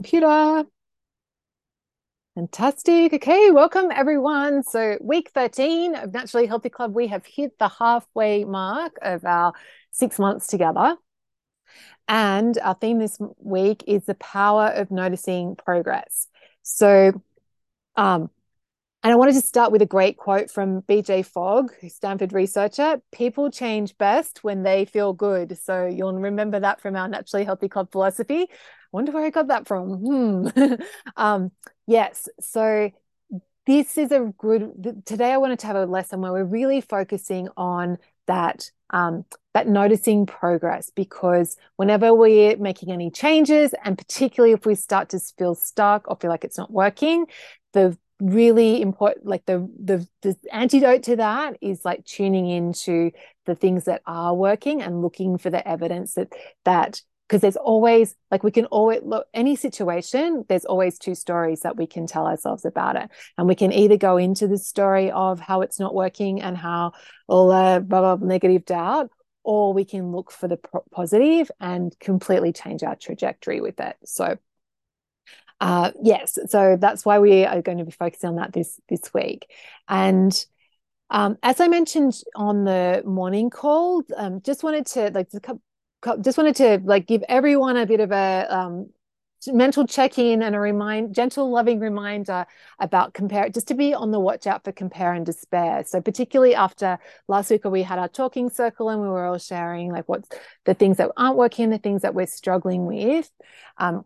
computer. Fantastic. Okay, welcome everyone. So, week 13 of Naturally Healthy Club, we have hit the halfway mark of our six months together. And our theme this week is the power of noticing progress. So, um, and I wanted to start with a great quote from BJ Fogg, Stanford researcher. People change best when they feel good. So you'll remember that from our Naturally Healthy Club philosophy wonder where I got that from. Hmm. um, yes. So this is a good. Today, I wanted to have a lesson where we're really focusing on that um, that noticing progress because whenever we're making any changes, and particularly if we start to feel stuck or feel like it's not working, the really important like the the the antidote to that is like tuning into the things that are working and looking for the evidence that that because there's always like we can always look any situation there's always two stories that we can tell ourselves about it. And we can either go into the story of how it's not working and how all the blah, blah, negative doubt or we can look for the positive and completely change our trajectory with it. So uh, yes so that's why we are going to be focusing on that this this week. And um, as I mentioned on the morning call, um, just wanted to like just wanted to like give everyone a bit of a um, mental check-in and a remind gentle loving reminder about compare just to be on the watch out for compare and despair. So particularly after last week where we had our talking circle and we were all sharing like what's the things that aren't working the things that we're struggling with um,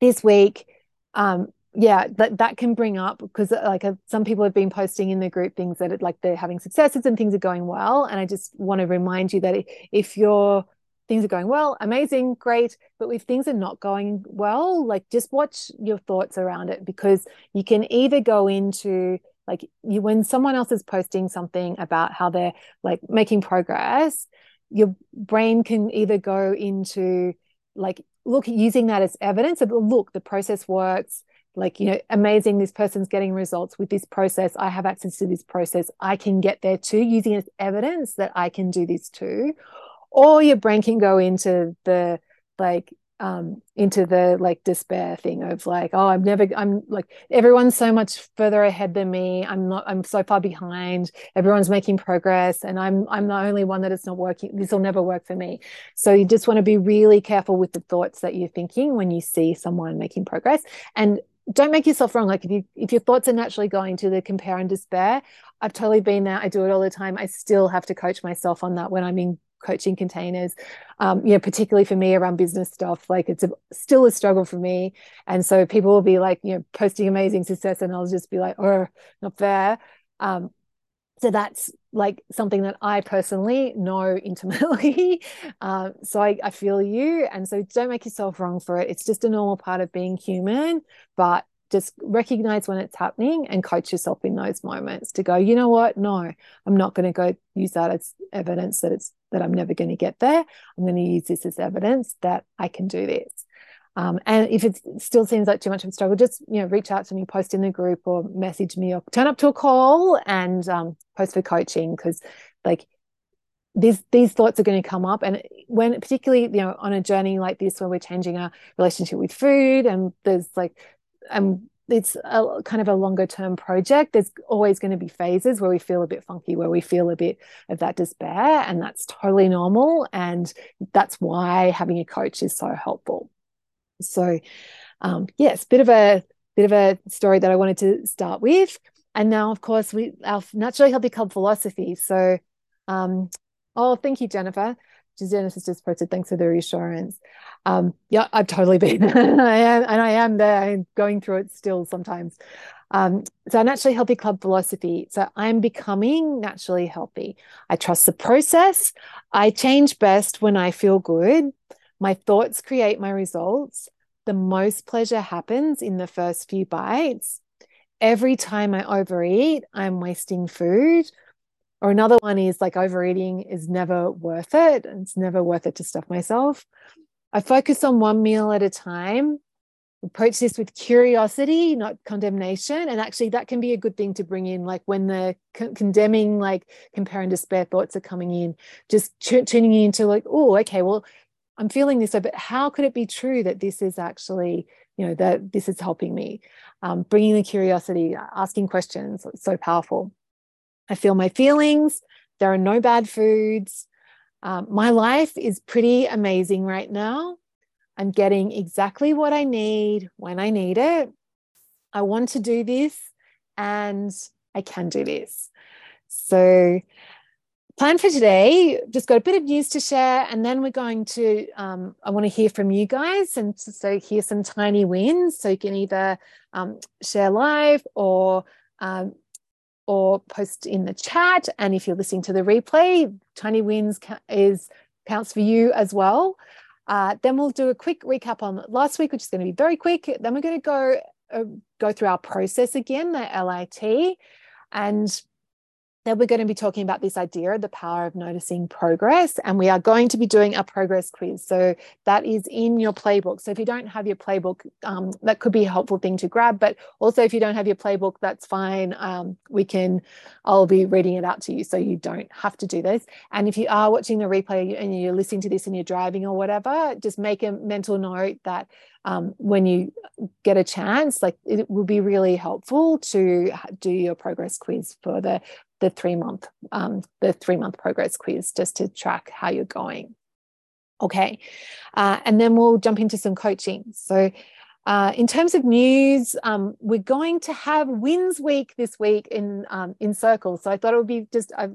this week um, yeah that that can bring up because like uh, some people have been posting in the group things that it, like they're having successes and things are going well and i just want to remind you that if you're things are going well, amazing, great. But if things are not going well, like just watch your thoughts around it because you can either go into like you when someone else is posting something about how they're like making progress, your brain can either go into like look using that as evidence of look, the process works. Like you know amazing this person's getting results with this process. I have access to this process. I can get there too using as evidence that i can do this too. Or your brain can go into the like um into the like despair thing of like oh i'm never i'm like everyone's so much further ahead than me. I'm not i'm so far behind. Everyone's making progress and i'm i'm the only one that it's not working this will never work for me. So you just want to be really careful with the thoughts that you're thinking when you see someone making progress. And don't make yourself wrong like if you if your thoughts are naturally going to the compare and despair i've totally been there. I do it all the time. I still have to coach myself on that when i'm in coaching containers um, you know particularly for me around business stuff like it's a, still a struggle for me and so people will be like you know posting amazing success and i'll just be like oh not fair um, so that's like something that I personally know intimately. Uh, so I, I, feel you. And so don't make yourself wrong for it. It's just a normal part of being human, but just recognize when it's happening and coach yourself in those moments to go you know what no i'm not going to go use that as evidence that it's that i'm never going to get there. I'm going to use this as evidence that i can do this. Um, and if it still seems like too much of a struggle just you know reach out to me post in the group or message me or turn up to a call and um, post for coaching because like these these thoughts are going to come up. And when particularly you know on a journey like this where we're changing our relationship with food and there's like um, it's a kind of a longer term project. There's always going to be phases where we feel a bit funky, where we feel a bit of that despair, and that's totally normal. And that's why having a coach is so helpful. So, um, yes, bit of a bit of a story that I wanted to start with. And now, of course, we our naturally healthy club philosophy. So, um, oh, thank you, Jennifer. Has just posted, thanks for the reassurance. Um, yeah, I've totally been, I am, and I am there I'm going through it still sometimes. Um, so naturally healthy club philosophy. So I'm becoming naturally healthy. I trust the process. I change best when I feel good. My thoughts create my results. The most pleasure happens in the first few bites. Every time I overeat, I'm wasting food. Or another one is like overeating is never worth it. It's never worth it to stuff myself. I focus on one meal at a time. Approach this with curiosity, not condemnation. And actually, that can be a good thing to bring in, like when the con- condemning, like compare and despair thoughts are coming in, just t- tuning into, like, oh, okay, well, I'm feeling this, but how could it be true that this is actually you know that this is helping me um, bringing the curiosity asking questions so powerful i feel my feelings. There are no bad foods. Um, my life is pretty amazing right now. I'm getting exactly what i need when i need it. I want to do this and i can do this. So plan for today. Just got a bit of news to share and then we're going to um, i want to hear from you guys and so hear some tiny wins so you can either um, share live or um, or post in the chat. And if you're listening to the replay tiny wins is counts for you as well. Uh, then we'll do a quick recap on last week which is going to be very quick. Then we're going to go uh, go through our process again the lit and then we're going to be talking about this idea of the power of noticing progress. And we are going to be doing a progress quiz. So that is in your playbook. So if you don't have your playbook, um, that could be a helpful thing to grab. But also, if you don't have your playbook, that's fine. Um, we can, I'll be reading it out to you so you don't have to do this. And if you are watching the replay and you're listening to this and you're driving or whatever, just make a mental note that um, when you get a chance, like it will be really helpful to do your progress quiz for the the three month um, the three month progress quiz just to track how you're going. Okay, uh, and then we'll jump into some coaching. So. Uh, in terms of news, um, we're going to have Wins Week this week in um, in Circle. So I thought it would be just I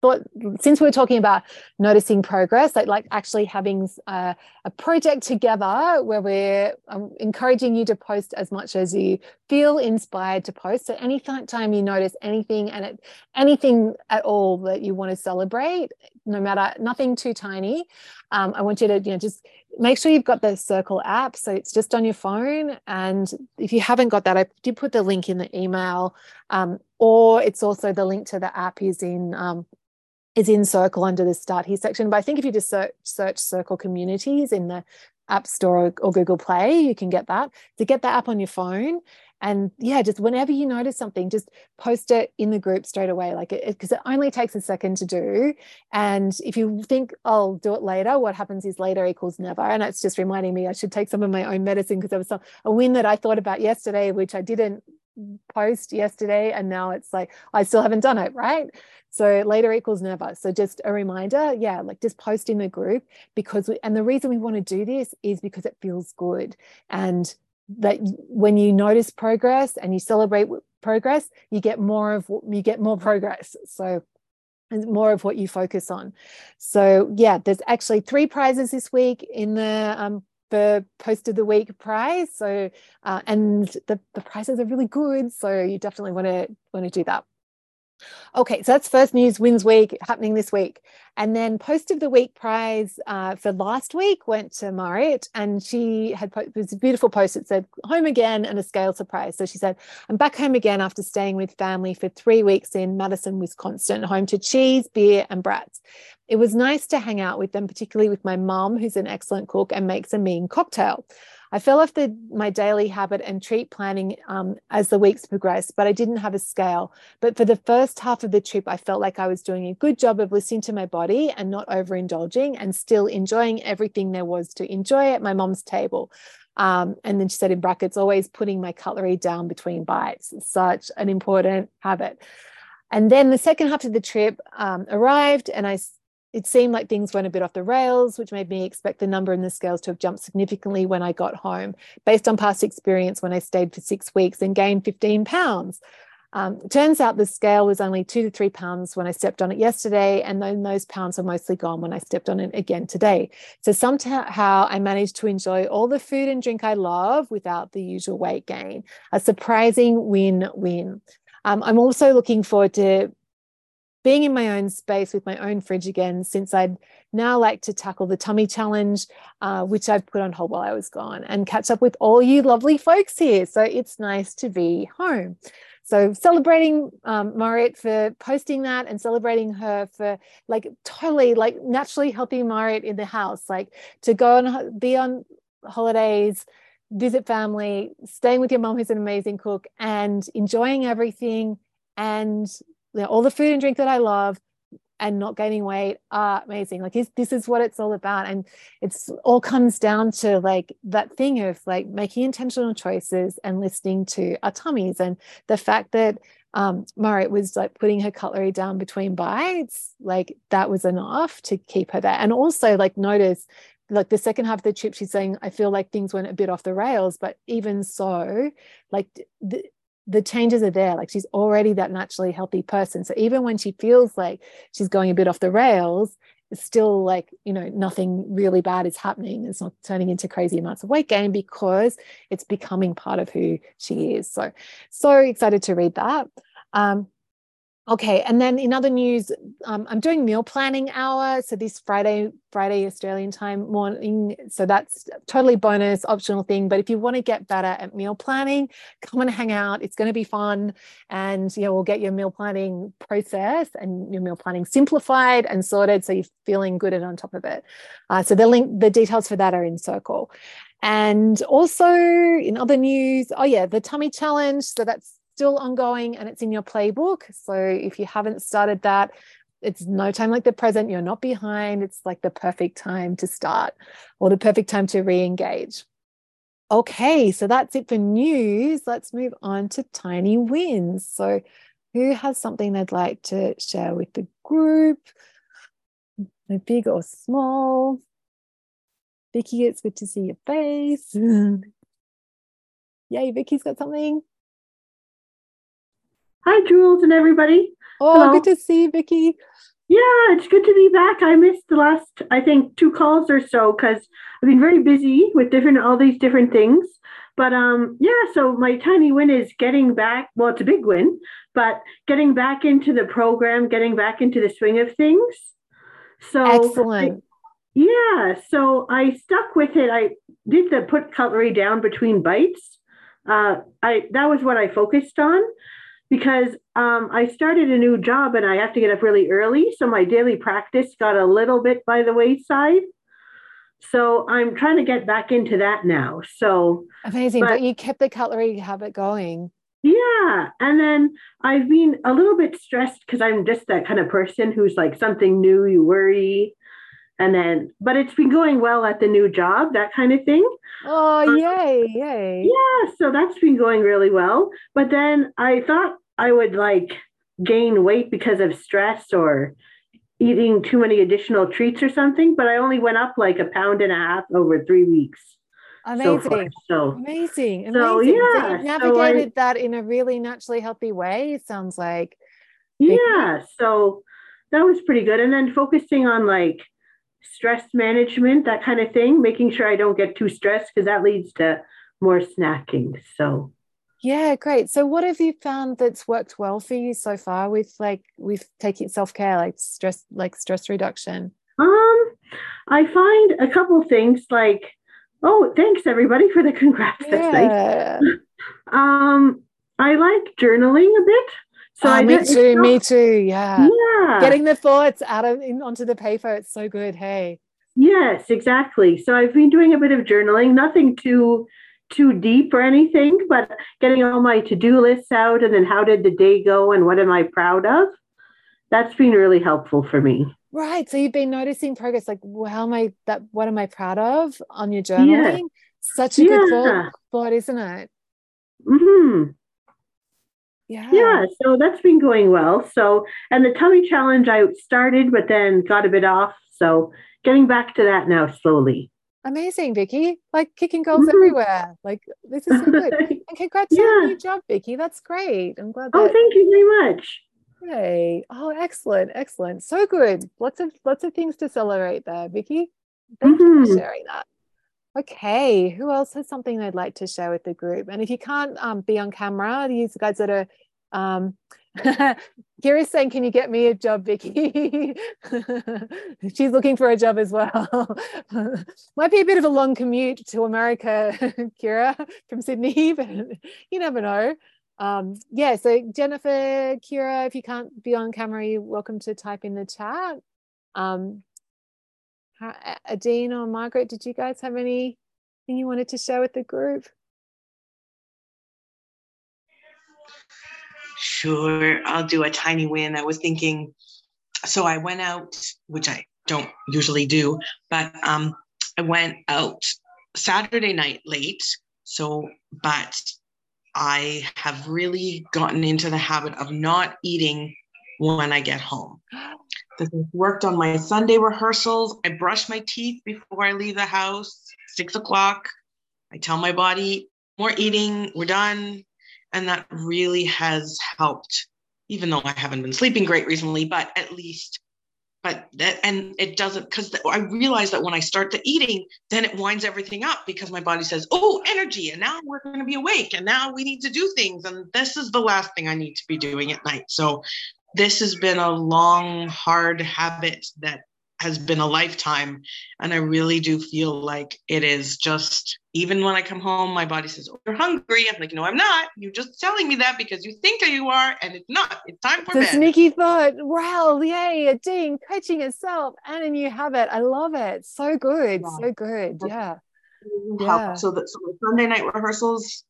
thought since we are talking about noticing progress like like actually having a, a project together where we're um, encouraging you to post as much as you feel inspired to post. So any time you notice anything and it, anything at all that you want to celebrate no matter nothing too tiny um, i want you to you know just make sure you've got the circle app. So it's just on your phone. And if you haven't got that i did put the link in the email um, or it's also the link to the app is in um, is in Circle under the Start Here section. But I think if you just search, search Circle Communities in the App Store or, Google Play, you can get that. To get that app on your phone, and yeah, just whenever you notice something, just post it in the group straight away. Like it, because it, it only takes a second to do. And if you think I'll do it later, what happens is later equals never. And it's just reminding me I should take some of my own medicine because there was some a win that I thought about yesterday, which I didn't post yesterday and now it's like I still haven't done it, right? So later equals never. So just a reminder, yeah, like just post in the group because we, and the reason we want to do this is because it feels good and that when you notice progress and you celebrate progress, you get more of you get more progress. So and more of what you focus on. So yeah, there's actually three prizes this week in the um, the post of the week prize. So uh, and the the prizes are really good. So you definitely want to want to do that. Okay, so that's first news wins week happening this week. And then post of the week prize uh, for last week went to Marit, and she had was a beautiful post. It said home again and a scale surprise. So she said, I'm back home again after staying with family for three weeks in Madison, Wisconsin, home to cheese, beer, and brats. It was nice to hang out with them, particularly with my mom, who's an excellent cook and makes a mean cocktail. I fell off the, my daily habit and treat planning um, as the weeks progressed, but I didn't have a scale. But for the first half of the trip, I felt like I was doing a good job of listening to my body and not overindulging and still enjoying everything there was to enjoy at my mom's table. Um, and then she said in brackets, always putting my cutlery down between bites. Such an important habit. And then the second half of the trip um, arrived, and I it seemed like things went a bit off the rails, which made me expect the number in the scales to have jumped significantly when I got home, based on past experience when I stayed for six weeks and gained 15 pounds. Um, turns out the scale was only two to three pounds when I stepped on it yesterday, and then those pounds are mostly gone when I stepped on it again today. So somehow I managed to enjoy all the food and drink I love without the usual weight gain. A surprising win win. Um, I'm also looking forward to being in my own space with my own fridge again, since I'd now like to tackle the tummy challenge, uh, which I've put on hold while I was gone, and catch up with all you lovely folks here. So it's nice to be home. So celebrating um, for posting that and celebrating her for like totally like naturally helping Marit in the house, like to go and be on holidays, visit family, staying with your mom who's an amazing cook, and enjoying everything and you know, all the food and drink that I love and not gaining weight are amazing. Like this is what it's all about. And it's all comes down to like that thing of like making intentional choices and listening to our tummies and the fact that um Marit was like putting her cutlery down between bites, like that was enough to keep her there. And also like notice like the second half of the trip, she's saying, I feel like things went a bit off the rails, but even so, like the, the changes are there. Like she's already that naturally healthy person. So even when she feels like she's going a bit off the rails, it's still like, you know, nothing really bad is happening. It's not turning into crazy amounts of weight gain because it's becoming part of who she is. So, so excited to read that. Um, Okay, and then in other news, um, I'm doing meal planning hour. So this Friday, Friday Australian time morning. So that's totally bonus, optional thing. But if you want to get better at meal planning, come and hang out. It's going to be fun, and you know we'll get your meal planning process and your meal planning simplified and sorted, so you're feeling good and on top of it. Uh, so the link, the details for that are in Circle. And also in other news, oh yeah, the tummy challenge. So that's still ongoing and it's in your playbook. So if you haven't started that, it's no time like the present. You're not behind. It's like the perfect time to start or the perfect time to re engage. Okay, so that's it for news. Let's move on to tiny wins. So, who has something they'd like to share with the group? Big or small? Vicky, it's good to see your face. Yay, Vicky's got something. Hi, Jules and everybody. Oh, Hello. good to see you, Vicky. Yeah, it's good to be back. I missed the last, I think, two calls or so because I've been very busy with different all these different things. But um, yeah, so my tiny win is getting back. Well, it's a big win, but getting back into the program, getting back into the swing of things. So excellent. yeah, so I stuck with it. I did the put cutlery down between bites. Uh, I that was what I focused on because um, I started a new job and I have to get up really early. So my daily practice got a little bit by the wayside. So I'm trying to get back into that now. So amazing. But, but you kept the cutlery habit going. Yeah. And then I've been a little bit stressed because I'm just that kind of person who's like something new, you worry. And then, but it's been going well at the new job, that kind of thing. Oh, um, yay, yay. Yeah, so that's been going really well. But then I thought I would like gain weight because of stress or eating too many additional treats or something, but I only went up like a pound and a half over three weeks. Amazing. So, far, so amazing. Amazing. So, yeah, so you navigated so I, that in a really naturally healthy way, it sounds like. Yeah. So that was pretty good. And then focusing on like stress management, that kind of thing, making sure I don't get too stressed because that leads to more snacking. So yeah, great. So what have you found that's worked well for you so far with like with taking self-care, like stress, like stress reduction? Um, I find a couple things like, oh, thanks everybody for the congrats. Yeah. That's nice. um, I like journaling a bit. So oh, I me too, not, me too. Yeah. Yeah. Getting the thoughts out of in, onto the paper, it's so good. Hey. Yes, exactly. So I've been doing a bit of journaling, nothing too too deep or anything, but getting all my to-do lists out and then how did the day go and what am I proud of? That's been really helpful for me. Right. So you've been noticing progress, like well, how am I that what am I proud of on your journaling? Yeah. Such a yeah. good thought, thought, isn't it? Mm-hmm. Yeah. Yeah. So that's been going well. So, and the tummy challenge I started, but then got a bit off. So, getting back to that now slowly. Amazing, Vicky. Like kicking goals mm-hmm. everywhere. Like this is so good. and congrats yeah. on your job, Vicky. That's great. I'm glad. Oh, that... Oh, thank you very much. Hey. Oh, excellent, excellent. So good. Lots of lots of things to celebrate there, Vicky. Thank mm-hmm. you for mm-hmm. sharing that. Okay, who else has something they'd like to share with the group? And if you can't um, be on camera, these guys that are um, Kira's saying, Can you get me a job, Vicky? She's looking for a job as well. Might be a bit of a long commute to America, Kira, from Sydney, but you never know. Um, yeah, so Jennifer, Kira, if you can't be on camera, you're welcome to type in the chat. Um, Adine or Margaret, did you guys have anything you wanted to share with the group? Sure, I'll do a tiny win. I was thinking so I went out, which I don't usually do, but um, I went out Saturday night late. So, but I have really gotten into the habit of not eating when I get home. This has worked on my Sunday rehearsals. I brush my teeth before I leave the house, six o'clock. I tell my body, more eating, we're done. And that really has helped, even though I haven't been sleeping great recently, but at least but that and it doesn't because i realize that when i start the eating then it winds everything up because my body says oh energy and now we're going to be awake and now we need to do things and this is the last thing i need to be doing at night so this has been a long hard habit that has been a lifetime. And I really do feel like it is just, even when I come home, my body says, Oh, you're hungry. I'm like, No, I'm not. You're just telling me that because you think that you are, and it's not. It's time for the bed. sneaky thought. Wow, yay, Adine coaching herself and a new habit. I love it. So good. Yeah. So good. Yeah. yeah. So that so Sunday night rehearsals,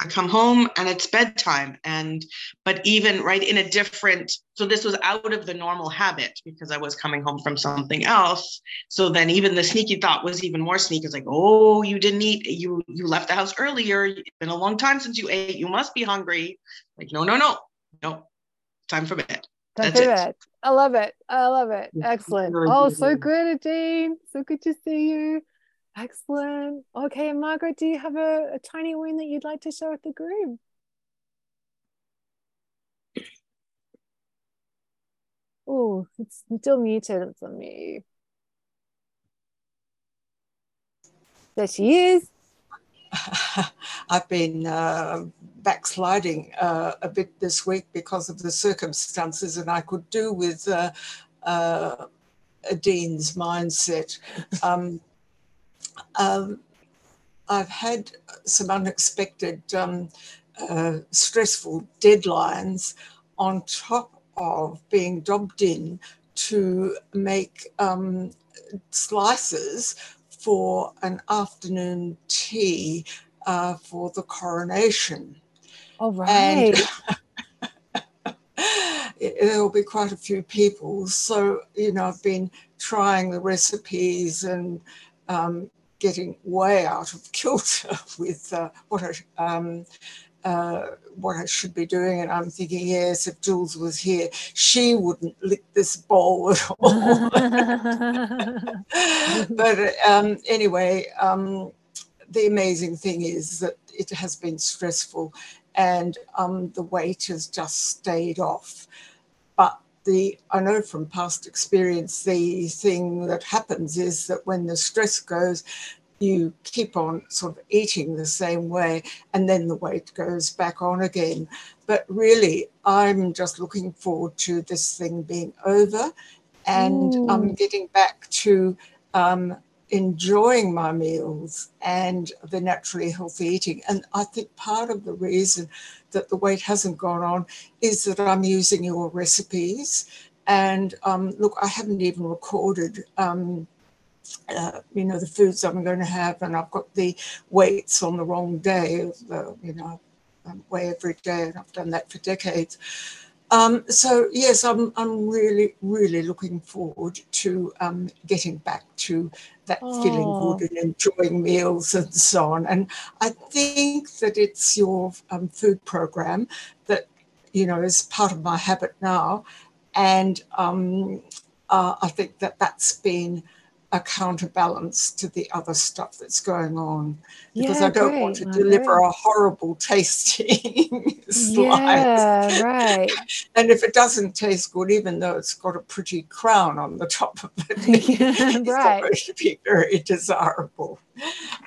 I come home and it's bedtime. And, but even right in a different, so this was out of the normal habit because I was coming home from something else. So then even the sneaky thought was even more sneaky. It's like, oh, you didn't eat, you, you left the house earlier. It's been a long time since you ate. You must be hungry. Like, no, no, no, no, time for bed. Time That's for bed. I love it. I love it. Excellent. Oh, so good, Dean. So good to see you. Excellent. Okay, Margaret, do you have a, a tiny win that you'd like to share with the group? Oh, it's still muted. On me. There she is. I've been uh, backsliding uh, a bit this week because of the circumstances, and I could do with uh, uh Adine's mindset. Um, um, I've had some unexpected um, uh, stressful deadlines on top of being dobbed in to make um, slices for an afternoon tea uh, for the coronation. All right. And there'll be quite a few people. So, you know, I've been trying the recipes and um, getting way out of kilter with uh, what I um, uh, what I should be doing. And I'm thinking, yes, if Jules was here, she wouldn't lick this bowl at all. but um, anyway, um, the amazing thing is that it has been stressful and um, the weight has just stayed off. But the I know from past experience, the thing that happens is that when the stress goes, you keep on sort of eating the same way and then the weight goes back on again. But really, I'm just looking forward to this thing being over and I'm um, getting back to um, enjoying my meals and the naturally healthy eating. And I think part of the reason that the weight hasn't gone on is that I'm using your recipes. And um, look, I haven't even recorded um, uh, you know, the foods I'm going to have, and I've got the weights on the wrong day. The, you know, I weigh every day, and I've done that for decades. Um, so yes, I'm I'm really really looking forward to um, getting back to that oh. feeling good and enjoying meals and so on. And I think that it's your um, food program that you know is part of my habit now, and um, uh, I think that that's been a counterbalance to the other stuff that's going on because yeah, I don't great. want to deliver a horrible tasting slide. Yeah, right. and if it doesn't taste good, even though it's got a pretty crown on the top of it, yeah, it's right. not going to be very desirable.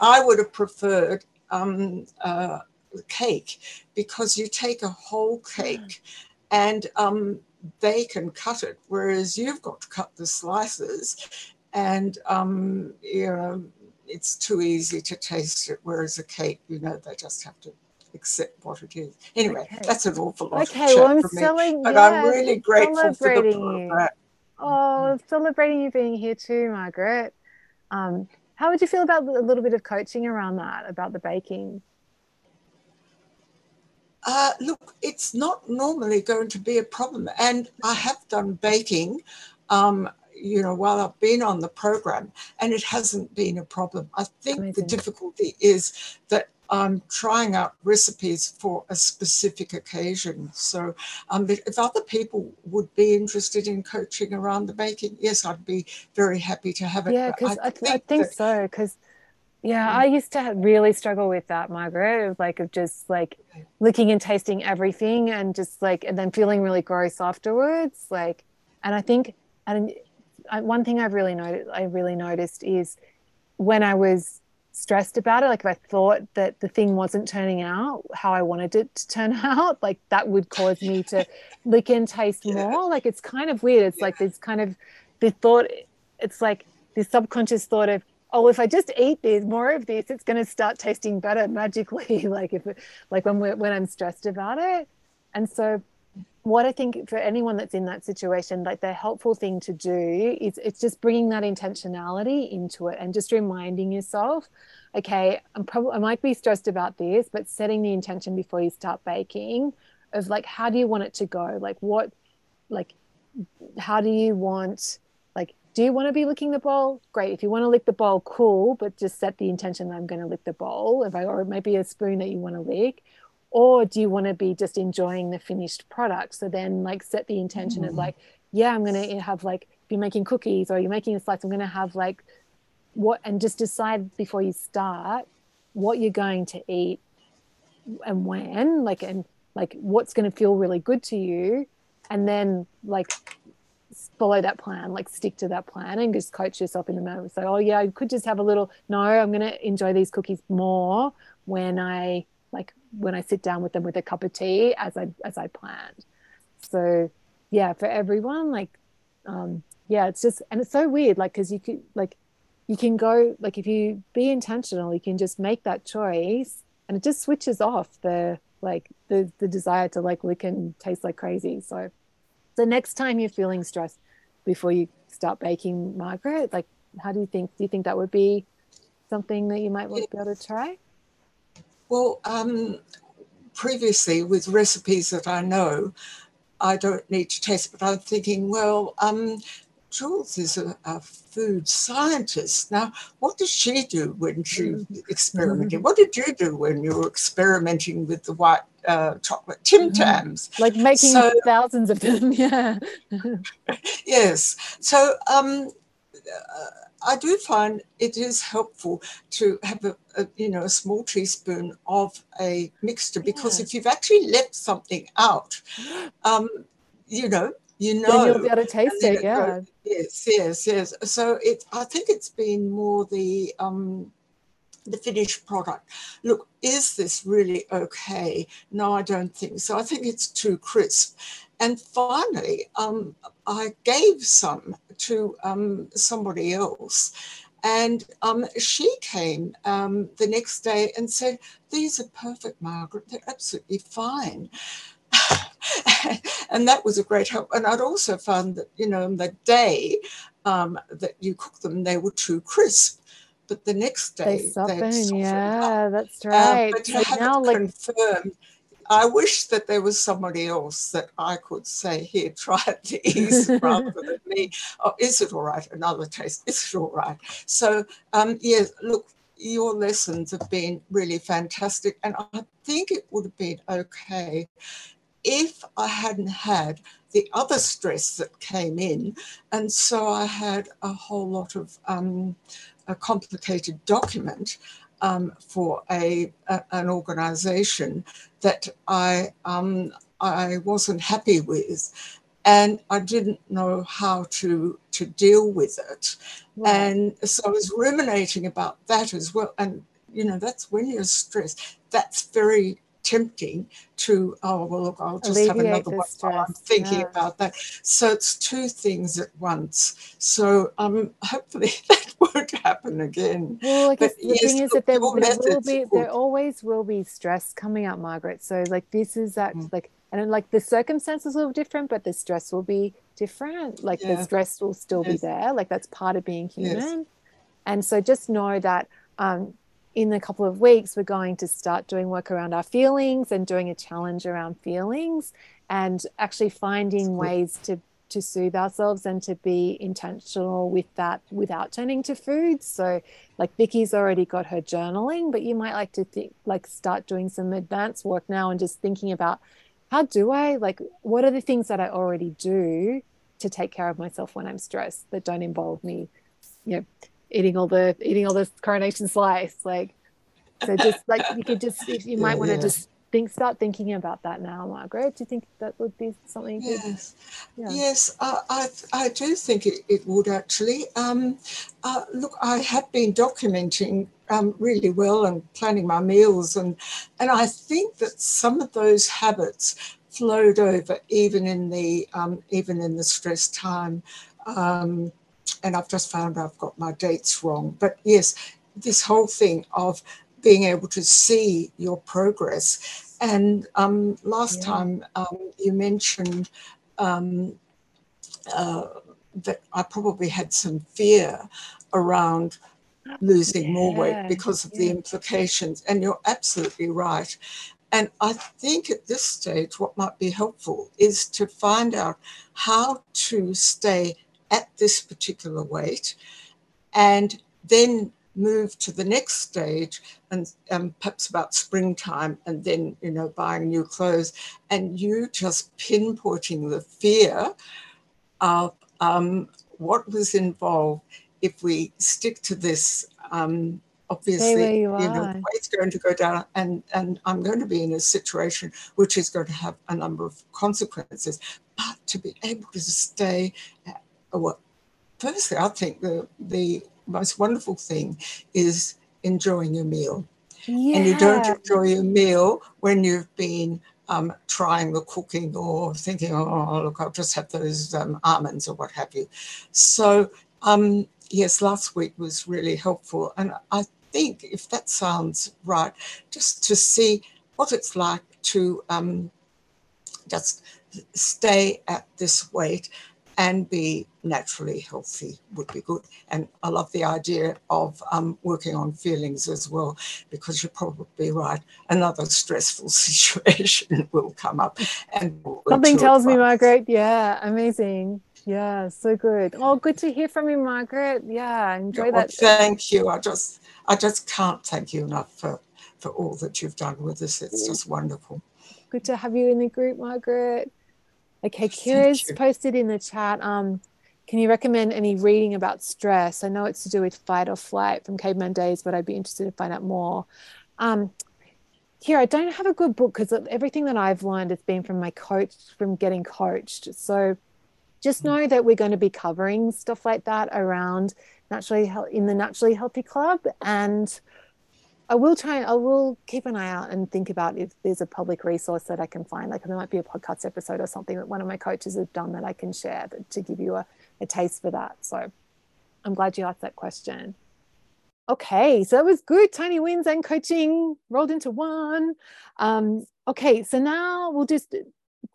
I would have preferred um, uh, cake because you take a whole cake and um, they can cut it, whereas you've got to cut the slices and um, you know it's too easy to taste it. Whereas a cake, you know, they just have to accept what it is. Anyway, okay. that's an awful lot. Okay, well, I'm selling, but I'm really grateful for the program. Oh, celebrating you being here too, Margaret. Um, how would you feel about a little bit of coaching around that, about the baking? Uh, look, it's not normally going to be a problem. And I have done baking um, you know, while I've been on the program, and it hasn't been a problem. I think Amazing. the difficulty is that I'm trying out recipes for a specific occasion. So, um, if other people would be interested in coaching around the baking, yes, I'd be very happy to have it. Yeah, because I, think I think that- so. Because yeah, Mm. I used to really struggle with that, Margaret, of like of just like looking and tasting everything and just like and then feeling really gross afterwards. Like, and I think and I, one thing I've really noticed, I really noticed is when I was stressed about it, like if I thought that the thing wasn't turning out how I wanted it to turn out, like that would cause me to lick and taste Yeah. more. Like it's kind of weird. It's like this kind of the thought. It's like this subconscious thought of, oh, if I just eat this more of this, it's going to start tasting better magically. like if it, like when we're, when I'm stressed about it, and so what I think for anyone that's in that situation, like the helpful thing to do is it's just bringing that intentionality into it and just reminding yourself, okay, I'm probably I might be stressed about this, but setting the intention before you start baking of like how do you want it to go? Like what like how do you want like do you want to be licking the bowl? Great. If you want to lick the bowl, cool, but just set the intention that I'm going to lick the bowl. If I or maybe a spoon that you want to lick or do you want to be just enjoying the finished product so then like set the intention of Mm. like yeah i'm going to have like if you're making cookies or you're making a slice i'm going to have like what and just decide before you start what you're going to eat and when like and like what's going to feel really good to you and then like follow that plan like stick to that plan and just coach yourself in the moment say oh yeah i could just have a little no i'm going to enjoy these cookies more when i like when I sit down with them with a cup of tea as I as I planned. So yeah, for everyone, like um yeah, it's just and it's so weird, like because you could like you can go like if you be intentional, you can just make that choice and it just switches off the like the the desire to like lick and taste like crazy. So the next time you're feeling stressed before you start baking, Margaret, like how do you think do you think that would be something that you might want to be able to try? Well, um, previously with recipes that I know, I don't need to test, but I'm thinking, well, um, Jules is a, a food scientist. Now, what does she do when she experimenting? What did you do when you were experimenting with the white uh, chocolate Tim Tams? like making So- thousands of them yeah yes. So um, uh, I do find it is helpful to have a, a you know a small teaspoon of a mixture because Yeah. if you've actually left something out, um, you know you know then you'll be able to taste it it yeah goes- Yes, yes, yes. So it, I think it's been more the um, the finished product. Look, is this really okay? No, I don't think so. I think it's too crisp. And finally, um, I gave some to um, somebody else. And um, she came um, the next day and said, These are perfect, Margaret. They're absolutely fine. and that was a great help. And I'd also found that, you know, on the day um, that you cook them, they were too crisp. But the next they day, they'd soften softened up. yeah that's Um, right but to have now it like confirmed, I wish that there was somebody else that I could say, here, try these rather than me. Oh, is it all right? Another taste. Is it all right? So, um, yeah, look, your lessons have been really fantastic. And I think it would have been okay if I hadn't had the other stress that came in. And so I had a whole lot of um, a complicated document um, for a, a an organisation that I um, I wasn't happy with, and I didn't know how to to deal with it, right. and so I was ruminating about that as well. And you know, that's when you're stressed. That's very tempting to oh well look I'll just have another the one while I'm thinking yeah. about that. So it's two things at once. So um hopefully that won't happen again. Well, I guess But the yes, thing is look, that there, there will be there always will be stress coming up, Margaret. So like this is that Mm. like and like the circumstances will be different, but the stress will be different. Like the stress will still be there. Like that's part of being Yes. human. And so just know that um, in a couple of weeks we're going to start doing work around our feelings and doing a challenge around feelings and actually finding ways to to soothe ourselves and to be intentional with that without turning to food. So, like Vicky's already got her journaling, but you might like to think, like, start doing some advanced work now and just thinking about how do I, like, what are the things that I already do to take care of myself when I'm stressed that don't involve me, you know, eating all the eating all this coronation slice, like. So just like you could just you might want to just think start thinking about that now margaret do you think that would be something yes yeah. yes uh, I, I do think it, it would actually um, uh, look i have been documenting um, really well and planning my meals and and i think that some of those habits flowed over even in the um, even in the stress time um, and i've just found i've got my dates wrong but yes this whole thing of being able to see your progress. And um, last yeah. time um, you mentioned um, uh, that I probably had some fear around losing yeah. more weight because of yeah. the implications. And you're absolutely right. And I think at this stage, what might be helpful is to find out how to stay at this particular weight and then move to the next stage and um, perhaps about springtime and then you know buying new clothes and you just pinpointing the fear of um, what was involved if we stick to this um, obviously you, you, know the weight's going to go down and and i'm going to be in a situation which is going to have a number of consequences. But to be able to stay well, firstly i think the the most wonderful thing is enjoying your meal. Yeah. And you don't enjoy your meal when you've been um, trying the cooking or thinking, oh, look, I'll just have those um, almonds or what have you. So, um, yes, last week was really helpful. And I think if that sounds right, just to see what it's like to um, just stay at this weight and be naturally healthy would be good. And I love the idea of um, working on feelings as well, because you're probably right. Another stressful situation will come up. And something tells me, Margaret. Yeah, amazing. Yeah, so good. Oh, good to hear from you, Margaret. Yeah, enjoy yeah, well, that. Thank you. I just, I just can't thank you enough for for all that you've done with us. It's just wonderful. Good to have you in the group, Margaret. Okay, Kira's posted in the chat. Um, can you recommend any reading about stress? I know it's to do with fight or flight from caveman days, but I'd be interested to find out more. Um, Kira, I don't have a good book because everything that I've learned has been from my coach, from getting coached. So just hmm. know that we're going to be covering stuff like that around naturally in the Naturally Healthy Club. And I will try. I will keep an eye out and think about if there's a public resource that I can find. Like there might be a podcast episode or something that one of my coaches have done that I can share to give you a, a taste for that. So I'm glad you asked that question. Okay, so that was good. Tiny wins and coaching rolled into one. Um, okay, so now we'll just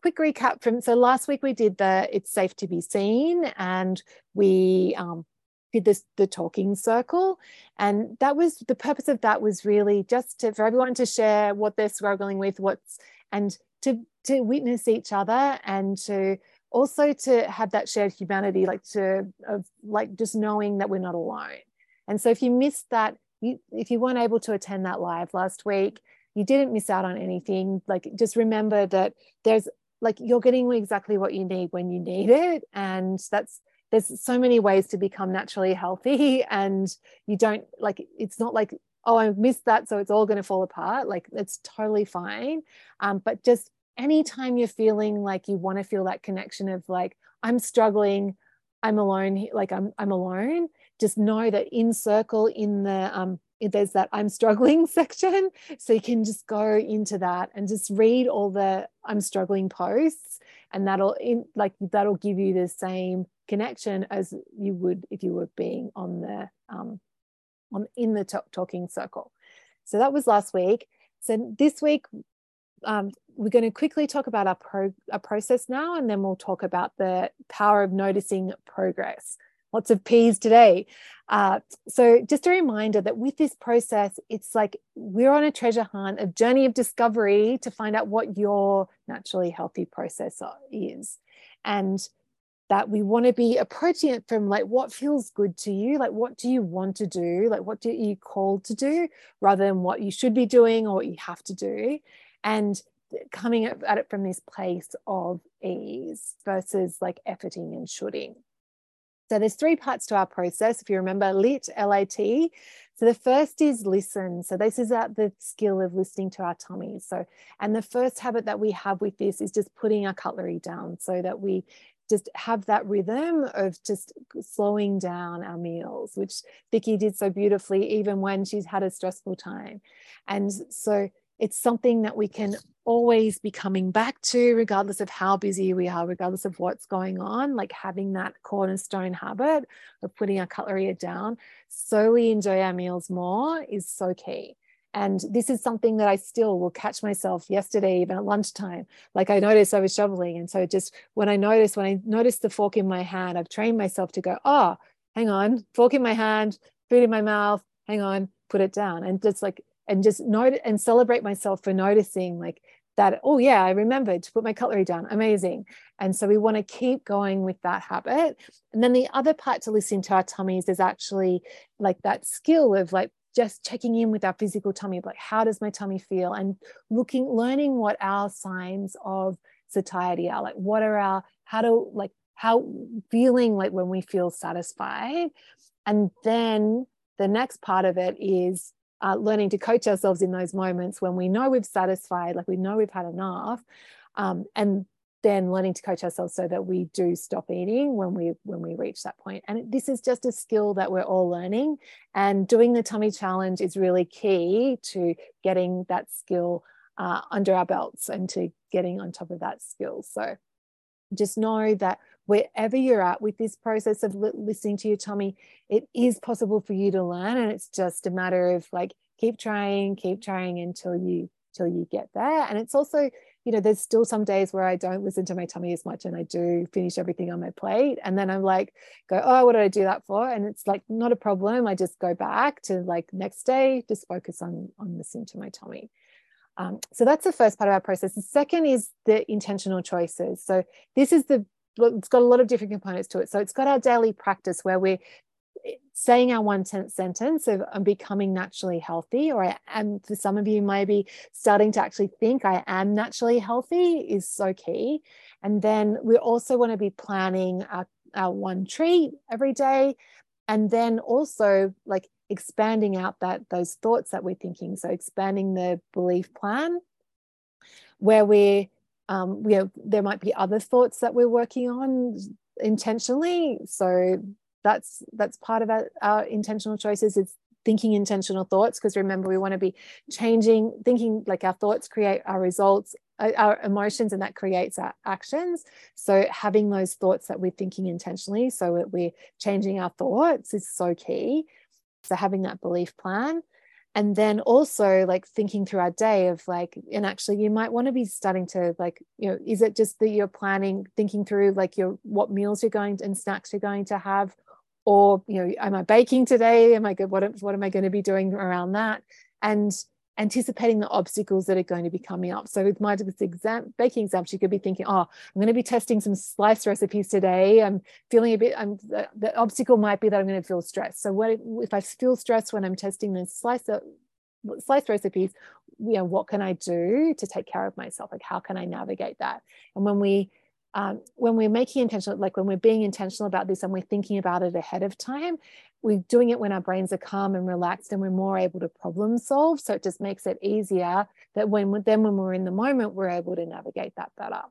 quick recap from so last week we did the it's safe to be seen and we um, did this the talking circle. And that was the purpose of that was really just to, for everyone to share what they're struggling with what's and to to witness each other and to also to have that shared humanity like to of like just knowing that we're not alone. And so if you missed that you if you weren't able to attend that live last week you didn't miss out on anything. Like just remember that there's like you're getting exactly what you need when you need it. And that's there's so many ways to become naturally healthy and you don't like it's not like oh i missed that so it's all going to fall apart. Like it's totally fine. Um, but just anytime you're feeling like you want to feel that connection of like i'm struggling i'm alone like i'm i'm alone just know that in circle in the um there's that i'm struggling section. So you can just go into that and just read all the i'm struggling posts and that'll in like that'll give you the same connection as you would if you were being on the um, on in the talking circle. So that was last week. So this week um, we're going to quickly talk about our, pro- our process now, and then we'll talk about the power of noticing progress. Lots of P's today. Uh, so, just a reminder that with this process, it's like we're on a treasure hunt, a journey of discovery to find out what your naturally healthy process is. And that we want to be approaching it from like what feels good to you like what do you want to do? Like what do you called to do? Rather than what you should be doing or what you have to do. And coming at it from this place of ease versus like efforting and shooting so there's three parts to our process. If you remember LIT, L-I-T. So the first is listen. So this is the skill of listening to our tummies. So, and the first habit that we have with this is just putting our cutlery down so that we just have that rhythm of just slowing down our meals, which Vicky did so beautifully, even when she's had a stressful time. And so it's something that we can always be coming back to, regardless of how busy we are, regardless of what's going on, like having that cornerstone habit of putting our cutlery down so we enjoy our meals more is so key. And this is something that I still will catch myself yesterday, even at lunchtime. Like I noticed I was shoveling. And so just when I noticed, when I noticed the fork in my hand, I've trained myself to go, oh, hang on, fork in my hand, food in my mouth, hang on, put it down. And just like, and just note and celebrate myself for noticing like that, oh yeah, I remembered to put my cutlery down. Amazing. And so we want to keep going with that habit. And then the other part to listening to our tummies is actually like that skill of like just checking in with our physical tummy like how does my tummy feel and looking learning what our signs of satiety are like what are our how to like how feeling like when we feel satisfied and then the next part of it is uh, learning to coach ourselves in those moments when we know we've satisfied like we know we've had enough um, and then learning to coach ourselves so that we do stop eating when we when we reach that point. and this is just a skill that we're all learning and doing the tummy challenge is really key to getting that skill uh, under our belts and to getting on top of that skill so just know that wherever you're at with this process of listening to your tummy it is possible for you to learn and it's just a matter of like keep trying keep trying until you till you get there and it's also you know, there's still some days where I don't listen to my tummy as much and I do finish everything on my plate. And then I'm like, go, oh, what did I do that for? And it's like not a problem. I just go back to like next day, just focus on on listening to my tummy. Um, so that's the first part of our process. The second is the intentional choices. So this is the it's got a lot of different components to it. So it's got our daily practice where we're eh, saying our one tenth sentence of I'm becoming naturally healthy, or I am, for some of you, maybe starting to actually think I am naturally healthy is so key. And then we also want to be planning our, our one treat every day. And then also like expanding out that those thoughts that we're thinking. So expanding the belief plan where we're um, there might be other thoughts that we're working on intentionally. So that's that's part of our, our intentional choices it's thinking intentional thoughts because remember we want to be changing thinking like our thoughts create our results uh, our emotions and that creates our actions so having those thoughts that we're thinking intentionally so we're changing our thoughts is so key so having that belief plan and then also like thinking through our day of like and actually you might want to be starting to like you know is it just that you're planning thinking through like your what meals you're going to, and snacks you're going to have? Or you know am i baking today? Am i good what, what am i going to be doing around that? And anticipating the obstacles that are going to be coming up. So with my exam baking exams you could be thinking oh i'm going to be testing some slice recipes today. I'm feeling a bit i'm the, the obstacle might be that i'm going to feel stressed. So what if, if i feel stressed when i'm testing the slice uh, slice recipes you know what can i do to take care of myself? Like how can i navigate that? And when we um, when we're making intentional, like when we're being intentional about this and we're thinking about it ahead of time, we're doing it when our brains are calm and relaxed and we're more able to problem solve. So it just makes it easier that when then when we're in the moment, we're able to navigate that better.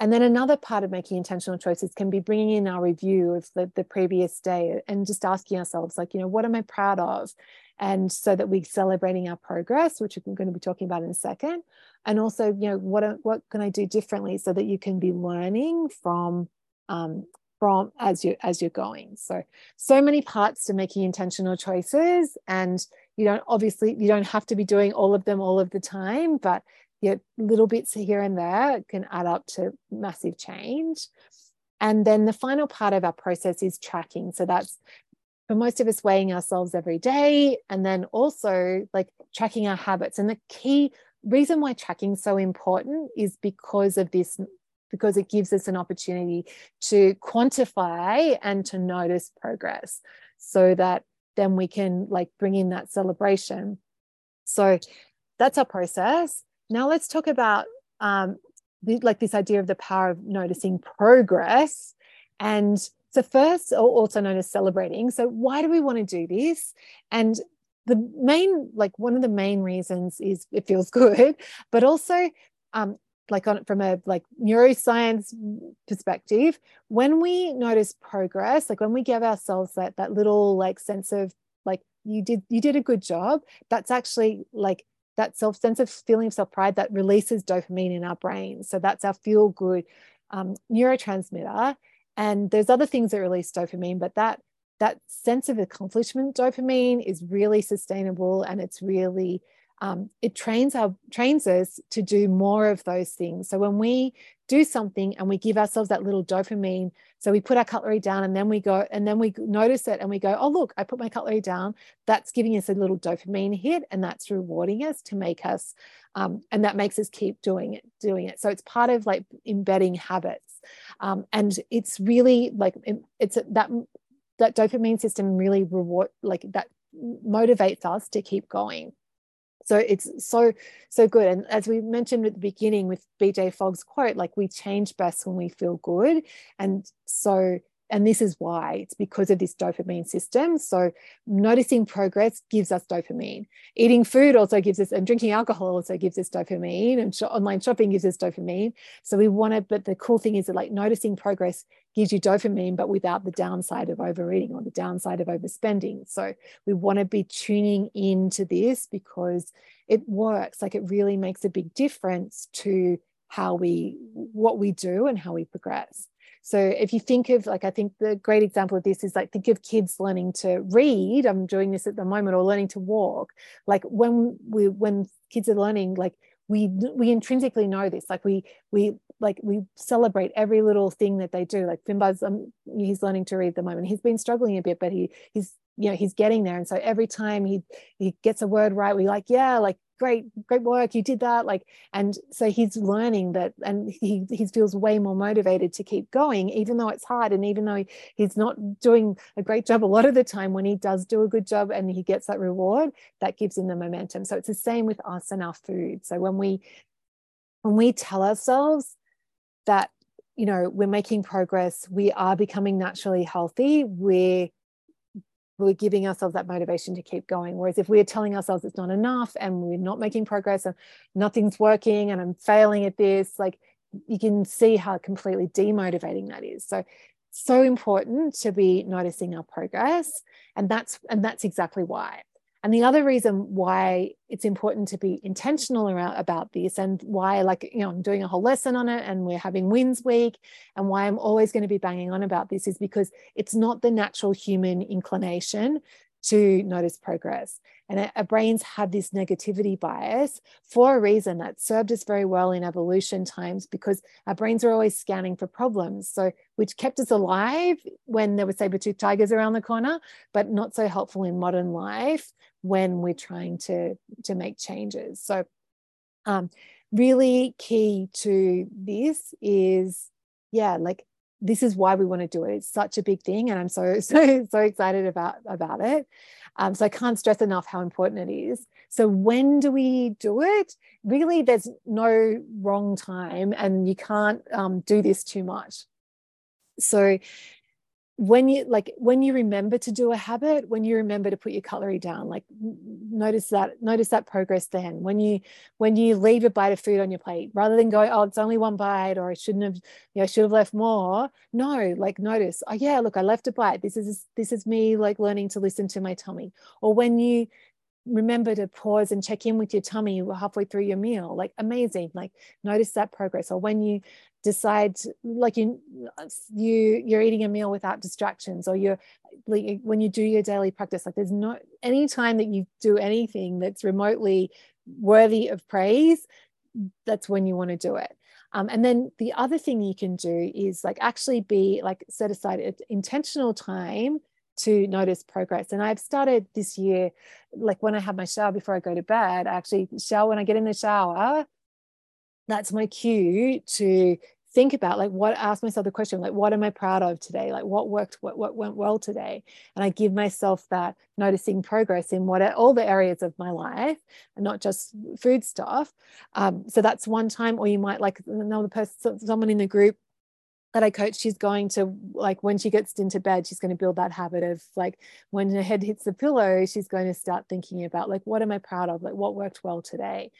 And then another part of making intentional choices can be bringing in our review of the, the previous day and just asking ourselves, like, you know, what am I proud of? And so that we're celebrating our progress, which we're going to be talking about in a second. And also, you know, what, what can I do differently so that you can be learning from um, from as you as you're going so so many parts to making intentional choices and you don't obviously you don't have to be doing all of them all of the time but know, little bits here and there can add up to massive change. And then the final part of our process is tracking. So that's for most of us weighing ourselves every day and then also like tracking our habits. And the key reason why tracking is so important is because of this because it gives us an opportunity to quantify and to notice progress so that then we can like bring in that celebration so that's our process now let's talk about um, the, like this idea of the power of noticing progress. And so first also known as celebrating. So why do we want to do this? And the main like one of the main reasons is it feels good but also um like on from a like neuroscience perspective when we notice progress like when we give ourselves that that little like sense of like you did you did a good job that's actually like that self sense of feeling of self pride that releases dopamine in our brain. So that's our feel good um, neurotransmitter. And there's other things that release dopamine but that that sense of accomplishment dopamine is really sustainable and it's really um, it trains our trains us to do more of those things. So when we do something and we give ourselves that little dopamine so we put our cutlery down and then we go and then we notice it and we go oh look i put my cutlery down. That's giving us a little dopamine hit and that's rewarding us to make us um, and that makes us keep doing it doing it. So it's part of like embedding habits. Um, and it's really like it's that that dopamine system really reward like that motivates us to keep going so it's so so good. And as we mentioned at the beginning with bj fogg's quote like we change best when we feel good. And so and this is why it's because of this dopamine system. So, noticing progress gives us dopamine. Eating food also gives us, and drinking alcohol also gives us dopamine, and sh- online shopping gives us dopamine. So, we want to, but the cool thing is that like noticing progress gives you dopamine, but without the downside of overeating or the downside of overspending. So, we want to be tuning into this because it works. Like, it really makes a big difference to how we, what we do and how we progress. So if you think of like, I think the great example of this is like think of kids learning to read. I'm doing this at the moment, or learning to walk. Like when we when kids are learning, like we we intrinsically know this. Like we we like we celebrate every little thing that they do. Like Finbar's um, he's learning to read at the moment. He's been struggling a bit, but he he's you know he's getting there. And so every time he he gets a word right, we like yeah, like great great work you did that like and so he's learning that and he he feels way more motivated to keep going even though it's hard and even though he's not doing a great job a lot of the time when he does do a good job and he gets that reward that gives him the momentum. So it's the same with us and our food. So when we when we tell ourselves that you know we're making progress we are becoming naturally healthy we're we're giving ourselves that motivation to keep going. Whereas if we're telling ourselves it's not enough and we're not making progress and nothing's working and I'm failing at this, like you can see how completely demotivating that is. So so important to be noticing our progress. And that's and that's exactly why. And the other reason why it's important to be intentional around about this and why like you know I'm doing a whole lesson on it and we're having wins week and why I'm always going to be banging on about this is because it's not the natural human inclination to notice progress. And our brains have this negativity bias for a reason that served us very well in evolution times because our brains are always scanning for problems. So, which kept us alive when there were saber toothed tigers around the corner, but not so helpful in modern life when we're trying to, to make changes. So, um, really key to this is, yeah, like this is why we want to do it. It's such a big thing, and I'm so so so excited about about it. Um, so I can't stress enough how important it is. So when do we do it? Really, there's no wrong time, and you can't um, do this too much. So when you like when you remember to do a habit when you remember to put your cutlery down like notice that notice that progress then. When you when you leave a bite of food on your plate rather than go oh it's only one bite or i shouldn't have you know I should have left more no like notice oh yeah look i left a bite. This is this is me like learning to listen to my tummy. Or when you remember to pause and check in with your tummy halfway through your meal like amazing like notice that progress. Or when you decide like you you you're eating a meal without distractions or you're like when you do your daily practice like there's no any time that you do anything that's remotely worthy of praise that's when you want to do it. Um, and then the other thing you can do is like actually be like set aside intentional time to notice progress. And I've started this year, like when I have my shower before I go to bed, I actually shower when I get in the shower. That's my cue to think about like what ask myself the question like what am i proud of today like what worked what, what went well today and i give myself that noticing progress in what are all the areas of my life and not just food stuff um, so that's one time or you might like another person someone in the group that I coach, she's going to like when she gets into bed, she's going to build that habit of like when her head hits the pillow, she's going to start thinking about like what am I proud of, like what worked well today,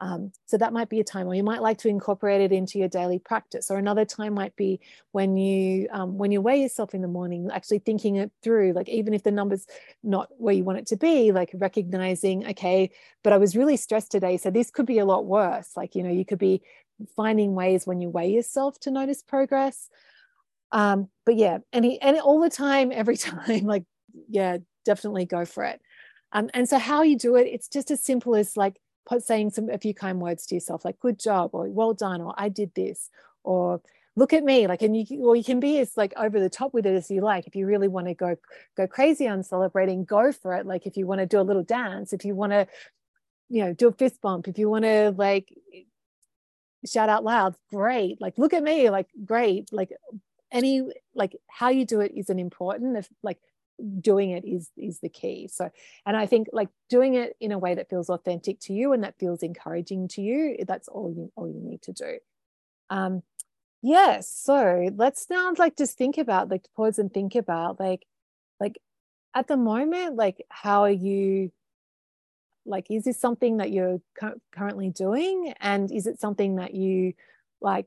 um, so that might be a time, or you might like to incorporate it into your daily practice. Or another time might be when you um, when you weigh yourself in the morning, actually thinking it through. Like even if the number's not where you want it to be, like recognizing, okay, but I was really stressed today, so this could be a lot worse. Like you know, you could be finding ways when you weigh yourself to notice progress. Um, but yeah, any and all the time, every time, like yeah, definitely go for it. Um, and so how you do it, it's just as simple as like saying some a few kind words to yourself like good job or well done or i did this or look at me like and you or you can be as like over the top with it as you like if you really want to go go crazy on celebrating go for it like if you want to do a little dance if you want to you know do a fist bump if you want to like shout out loud great. Like look at me like great. Like any like how you do it isn't important if like doing it is is the key. So and i think like doing it in a way that feels authentic to you and that feels encouraging to you that's all you all you need to do. Um yes so let's now like just think about like pause and think about like like at the moment like how are you like is this something that you're cu- currently doing? And is it something that you like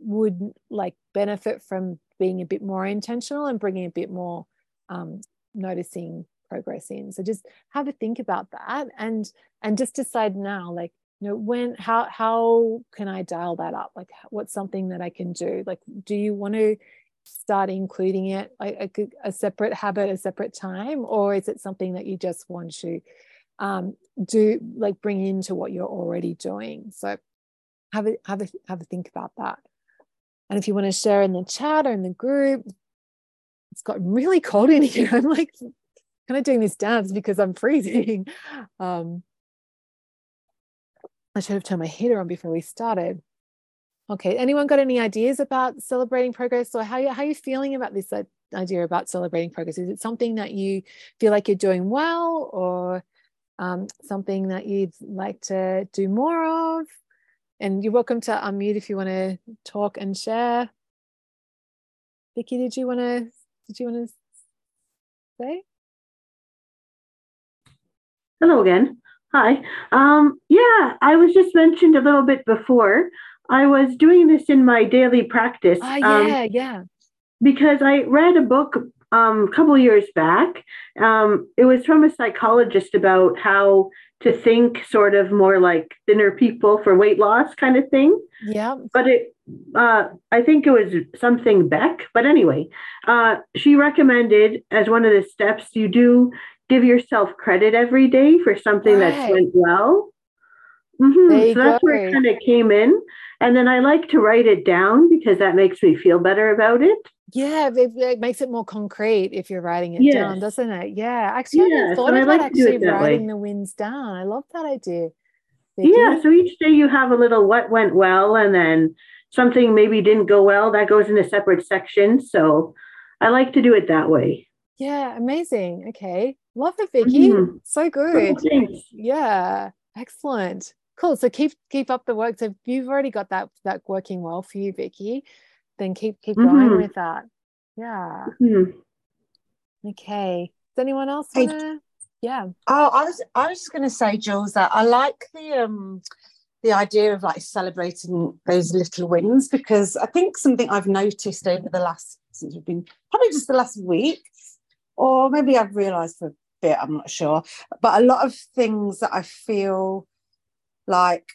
would like benefit from being a bit more intentional and bringing a bit more um, noticing progress in? So just have a think about that. And and just decide now like you know when how how can i dial that up? Like what's something that i can do? Like do you want to start including it like a, a separate habit a separate time? Or is it something that you just want to um, do like bring into what you're already doing so have a have a have a think about that and if you want to share in the chat or in the group it's gotten really cold in here. I'm like kind of doing this dance because I'm freezing. Um, I should have turned my heater on before we started. Okay, anyone got any ideas about celebrating progress or how you, how you feeling about this idea about celebrating progress? Is it something that you feel like you're doing well or um, something that you'd like to do more of? And you're welcome to unmute if you want to talk and share. Vicky, did you want to did you want to say? Hello again. Hi. Um, yeah, I was just mentioned a little bit before. I was doing this in my daily practice. Ah, yeah, um, yeah. Because I read a book um, a couple years back. Um, it was from a psychologist about how to think sort of more like thinner people for weight loss kind of thing. Yeah. But it, uh, I think it was something Beck. But anyway, uh, she recommended as one of the steps you do give yourself credit every day for something right. that's went well. Mm-hmm. So that's where it kind of came in. And then I like to write it down because that makes me feel better about it. Yeah, it, it makes it more concrete if you're writing it yes. down, doesn't it? Yeah, actually, yes. I thought about like actually writing way. the wins down. I love that idea. Vicky? Yeah, so each day you have a little what went well, and then something maybe didn't go well. That goes in a separate section. So I like to do it that way. Yeah, amazing. Okay, love it, Vicky. Mm-hmm. So good. Oh, yeah, excellent. Cool. So keep keep up the work. So you've already got that that working well for you, Vicky then keep keep mm-hmm. going with that. Yeah. Mm-hmm. Okay. Does anyone else hey, wanna? Yeah. Oh, I was I was just going to say, Jules, that I like the um the idea of like celebrating those little wins because I think something I've noticed over the last since we've been probably just the last week, or maybe I've realised for a bit. I'm not sure, but a lot of things that I feel like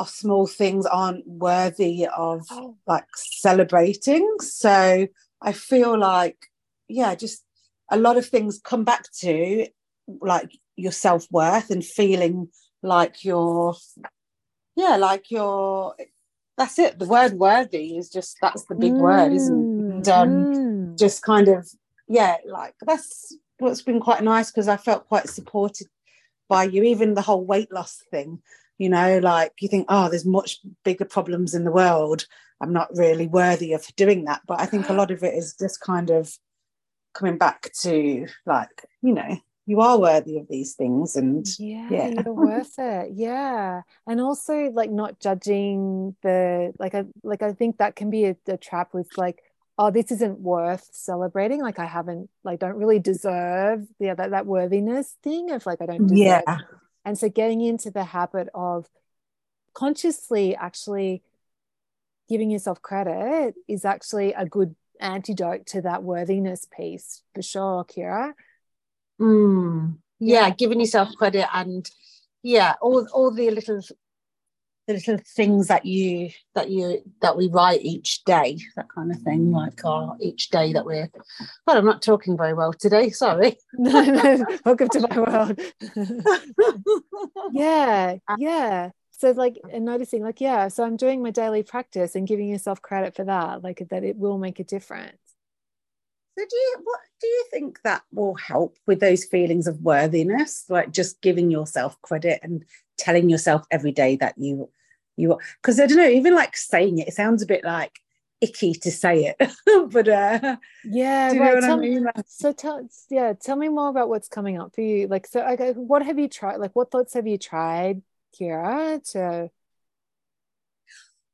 of small things aren't worthy of oh. like celebrating. So I feel like, yeah, just a lot of things come back to like your self worth and feeling like you're, yeah, like you're. That's it. The word worthy is just that's the big mm. word, isn't it? And um, mm. just kind of yeah, like that's what's been quite nice because I felt quite supported by you. Even the whole weight loss thing, you know like you think oh there's much bigger problems in the world. I'm not really worthy of doing that. But i think a uh-huh. lot of it is just kind of coming back to like you know you are worthy of these things and yeah, yeah. you're worth it. Yeah. And also like not judging the like i like i think that can be a, a trap with like oh this isn't worth celebrating. Like i haven't like don't really deserve yeah that, that worthiness thing of like i don't deserve yeah and so getting into the habit of consciously actually giving yourself credit is actually a good antidote to that worthiness piece for sure, Kira. Mm, yeah, yeah, giving yourself credit and yeah, all all the little the little things that you that you that we write each day, that kind of thing, mm. like our each day that we're well, I'm not talking very well today, sorry. no, no, welcome to my world. yeah, yeah. So like and noticing, like, yeah, so I'm doing my daily practice and giving yourself credit for that, like that it will make a difference. So do you what do you think that will help with those feelings of worthiness? Like just giving yourself credit and telling yourself every day that you you because I don't know, even like saying it, it sounds a bit like icky to say it. but uh yeah, right. Tell I mean? me, so tell yeah, tell me more about what's coming up for you. Like so okay, what have you tried? Like what thoughts have you tried, Kira, to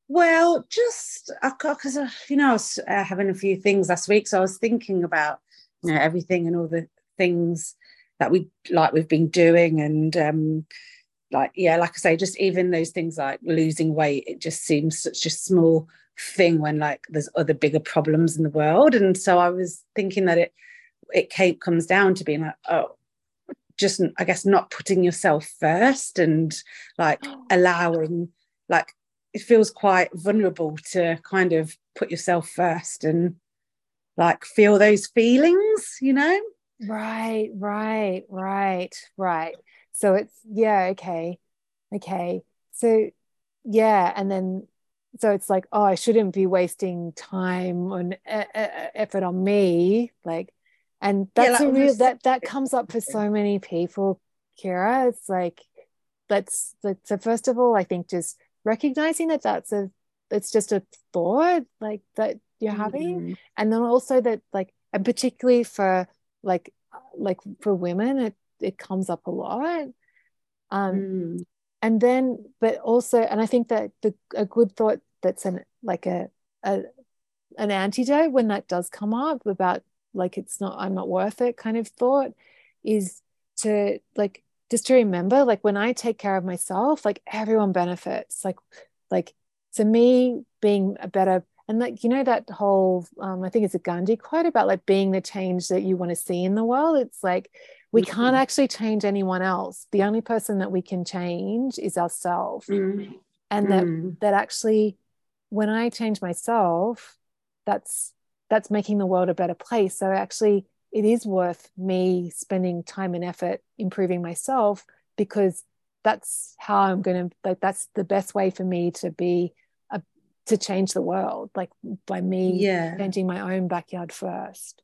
well, just because uh, you know I was uh, having a few things last week, so I was thinking about you know everything and all the things that we like we've been doing, and um, like yeah, like I say, just even those things like losing weight, it just seems such a small thing when like there's other bigger problems in the world, and so I was thinking that it it came, comes down to being like oh just I guess not putting yourself first and like allowing like it feels quite vulnerable to kind of put yourself first and like feel those feelings, you know? Right, right, right, right. So it's, yeah, okay, okay. So, yeah. And then, so it's like, oh, I shouldn't be wasting time on uh, effort on me. Like, and that's yeah, like, a real, that, that comes up for so many people, Kira. It's like, let's, like, so first of all, I think just recognizing that that's a it's just a thought like that you're having mm-hmm. and then also that like and particularly for like like for women it it comes up a lot um mm. and then but also and i think that the a good thought that's an like a, a an antidote when that does come up about like it's not i'm not worth it kind of thought is to like just to remember like when i take care of myself like everyone benefits like like to me being a better and like you know that whole um, i think it's a gandhi quote about like being the change that you want to see in the world it's like we mm-hmm. can't actually change anyone else the only person that we can change is ourselves mm-hmm. and that mm-hmm. that actually when i change myself that's that's making the world a better place so actually it is worth me spending time and effort improving myself because that's how I'm going to like that's the best way for me to be to change the world like by me yeah. changing my own backyard first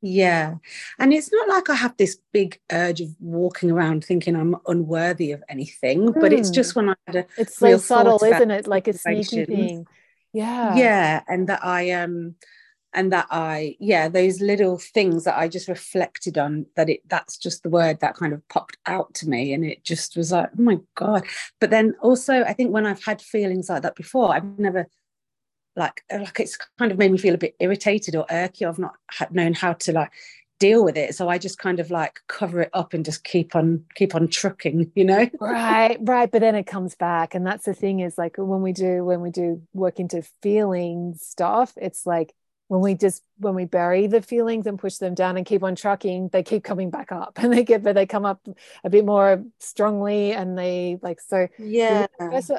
yeah and it's not like I have this big urge of walking around thinking I'm unworthy of anything mm. but it's just hmm. when I had a it's so subtle isn't it like a sneaky thing yeah yeah and that I um and that I, yeah, those little things that I just reflected on that it that's just the word that kind of popped out to me. And it just was like, oh my God. But then also I think when I've had feelings like that before, I've never like uh, like it's kind of made me feel a bit irritated or irky. I've not known how to like deal with it so i just kind of like cover it up and just keep on keep on trucking you know right right but then it comes back and that's the thing is like when we do when we do work into feeling stuff it's like when we just when we bury the feelings and push them down and keep on trucking they keep coming back up and they get but they come up a bit more strongly and they like so yeah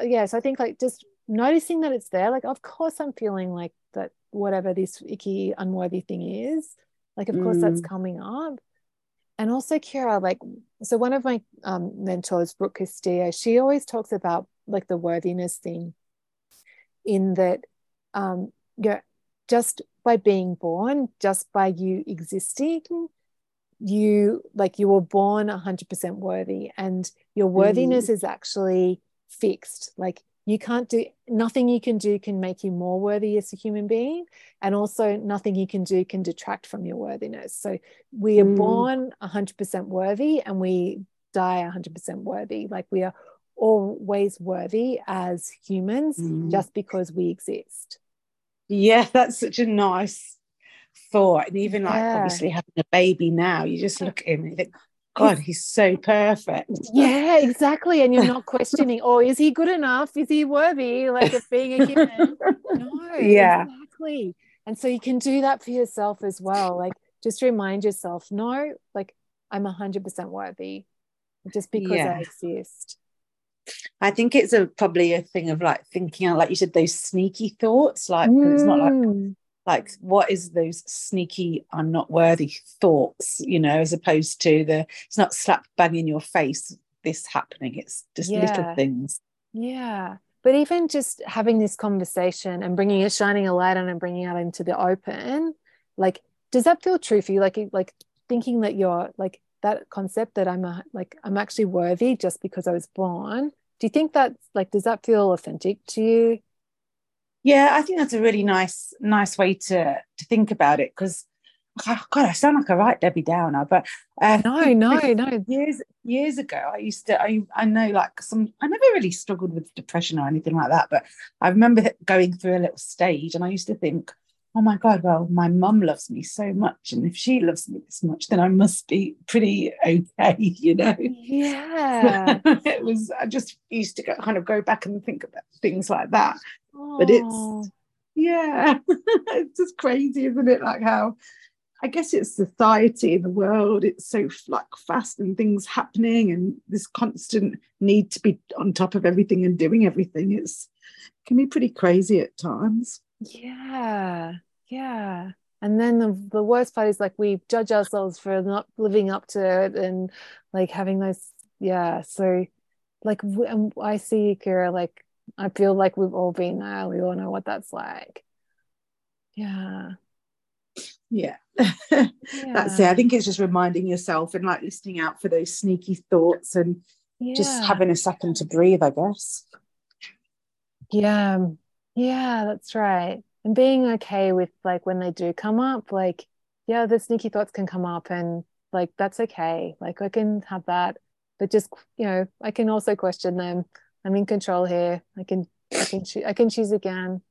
yeah so i think like just noticing that it's there like of course i'm feeling like that whatever this icky unworthy thing is like of course that's mm. coming up and also kira like so one of my um, mentors brooke castillo she always talks about like the worthiness thing in that um yeah just by being born, just by you existing, you like you were born 100% worthy and your worthiness mm. is actually fixed. Like you can't do nothing you can do can make you more worthy as a human being and also nothing you can do can detract from your worthiness so we are mm. born 100% worthy and we die 100% worthy like we are always worthy as humans mm. just because we exist yeah that's such a nice thought and even like yeah. obviously having a baby now you just look at him and you think God, he's so perfect. Yeah, exactly. And you're not questioning, oh, is he good enough? Is he worthy like of being a human? No, yeah, exactly. And so you can do that for yourself as well. Like just remind yourself, no, like I'm hundred percent worthy just because yeah. I exist. I think it's a probably a thing of like thinking out, like you said, those sneaky thoughts. Like mm. it's not like mm like what is those sneaky i'm not worthy thoughts you know as opposed to the it's not slap bang in your face this happening it's just yeah. little things yeah but even just having this conversation and bringing it shining a light on and bringing it into the open like does that feel true for you like like thinking that you're like that concept that i'm a, like i'm actually worthy just because i was born do you think that's like does that feel authentic to you yeah, I think that's a really nice, nice way to to think about it because oh God, I sound like a right Debbie Downer, but uh, no, no, no. Years years ago, I used to. I I know like some. I never really struggled with depression or anything like that, but I remember going through a little stage, and I used to think, oh my God, well, my mum loves me so much, and if she loves me this much, then I must be pretty okay, you know. Yeah, it was. I just used to go, kind of go back and think about things like that. But it's yeah. It's just crazy isn't it? Like how i guess it's society in the world it's so like fast and things happening and this constant need to be on top of everything and doing everything. It's can be pretty crazy at times yeah yeah and then the, the worst part is like we judge ourselves for not living up to it and like having those yeah so like i see kira like I feel like we've all been there. We all know what that's like. Yeah. Yeah. yeah. That's it. I think it's just reminding yourself and like listening out for those sneaky thoughts and yeah. just having a second to breathe, I guess. Yeah. Yeah, that's right. And being okay with like when they do come up, like, yeah, the sneaky thoughts can come up and like that's okay. Like I can have that. But just, you know, I can also question them I'm in control here. I can I can choose I can choose again.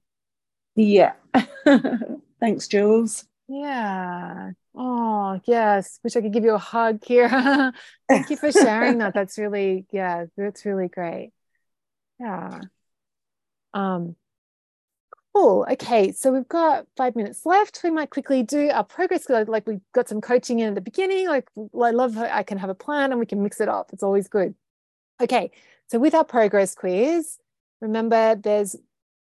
Yeah. Thanks, Jules. Yeah. Oh, yes. Wish I could give you a hug here. Thank you for sharing that. That's really, yeah, that's really great. Yeah. Um, cool. Okay, so we've got five minutes left. We might quickly do our progress. Like we got some coaching in at the beginning. Like I love I can have a plan and we can mix it up. It's always good. Okay, so with our progress quiz, remember there's,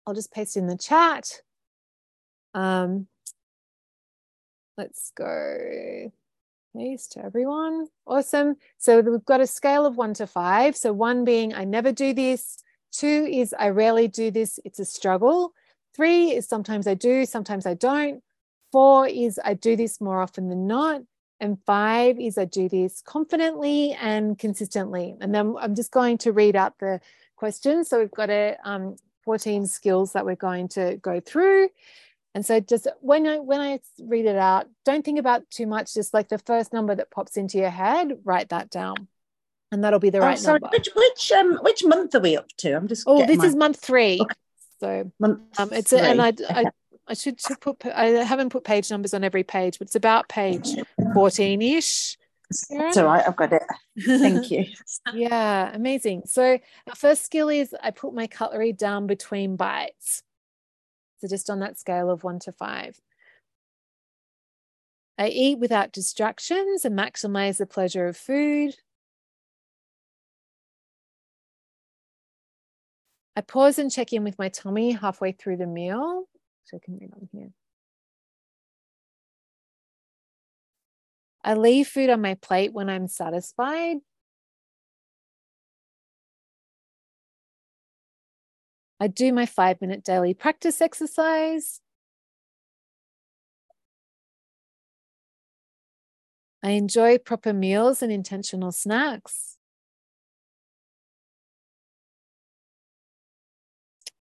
I'll just paste in the chat. Um, let's go paste to everyone. Awesome. So we've got a scale of one to five. So one being I never do this. Two is I rarely do this. It's a struggle. Three is sometimes I do, sometimes I don't. Four is I do this more often than not. And five is I do this confidently and consistently. And then I'm just going to read out the questions. So we've got a um, 14 skills that we're going to go through. And so just when I when I read it out, don't think about too much. Just like the first number that pops into your head, write that down, and that'll be the oh, right sorry. number. Which which um which month are we up to? I'm just. Oh, this my... is month three. Okay. So um, it's a, and I, I I should, should put I haven't put page numbers on every page, but it's about page 14-ish. It's all right, I've got it. Thank you. yeah, amazing. So our first skill is I put my cutlery down between bites. So just on that scale of one to five. I eat without distractions and maximize the pleasure of food. I pause and check in with my tummy halfway through the meal. So I can read on here. I leave food on my plate when I'm satisfied. I do my five minute daily practice exercise. I enjoy proper meals and intentional snacks.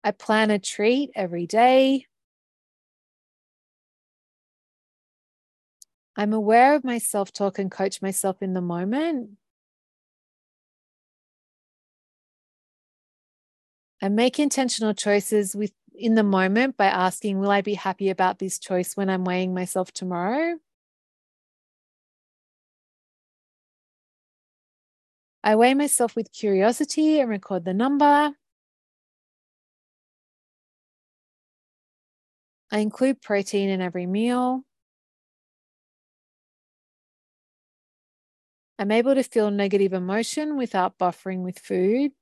I plan a treat every day. I'm aware of my self talk and coach myself in the moment. I make intentional choices with in the moment by asking, Will I be happy about this choice when I'm weighing myself tomorrow? I weigh myself with curiosity and record the number. I include protein in every meal. I'm able to feel negative emotion without buffering with food.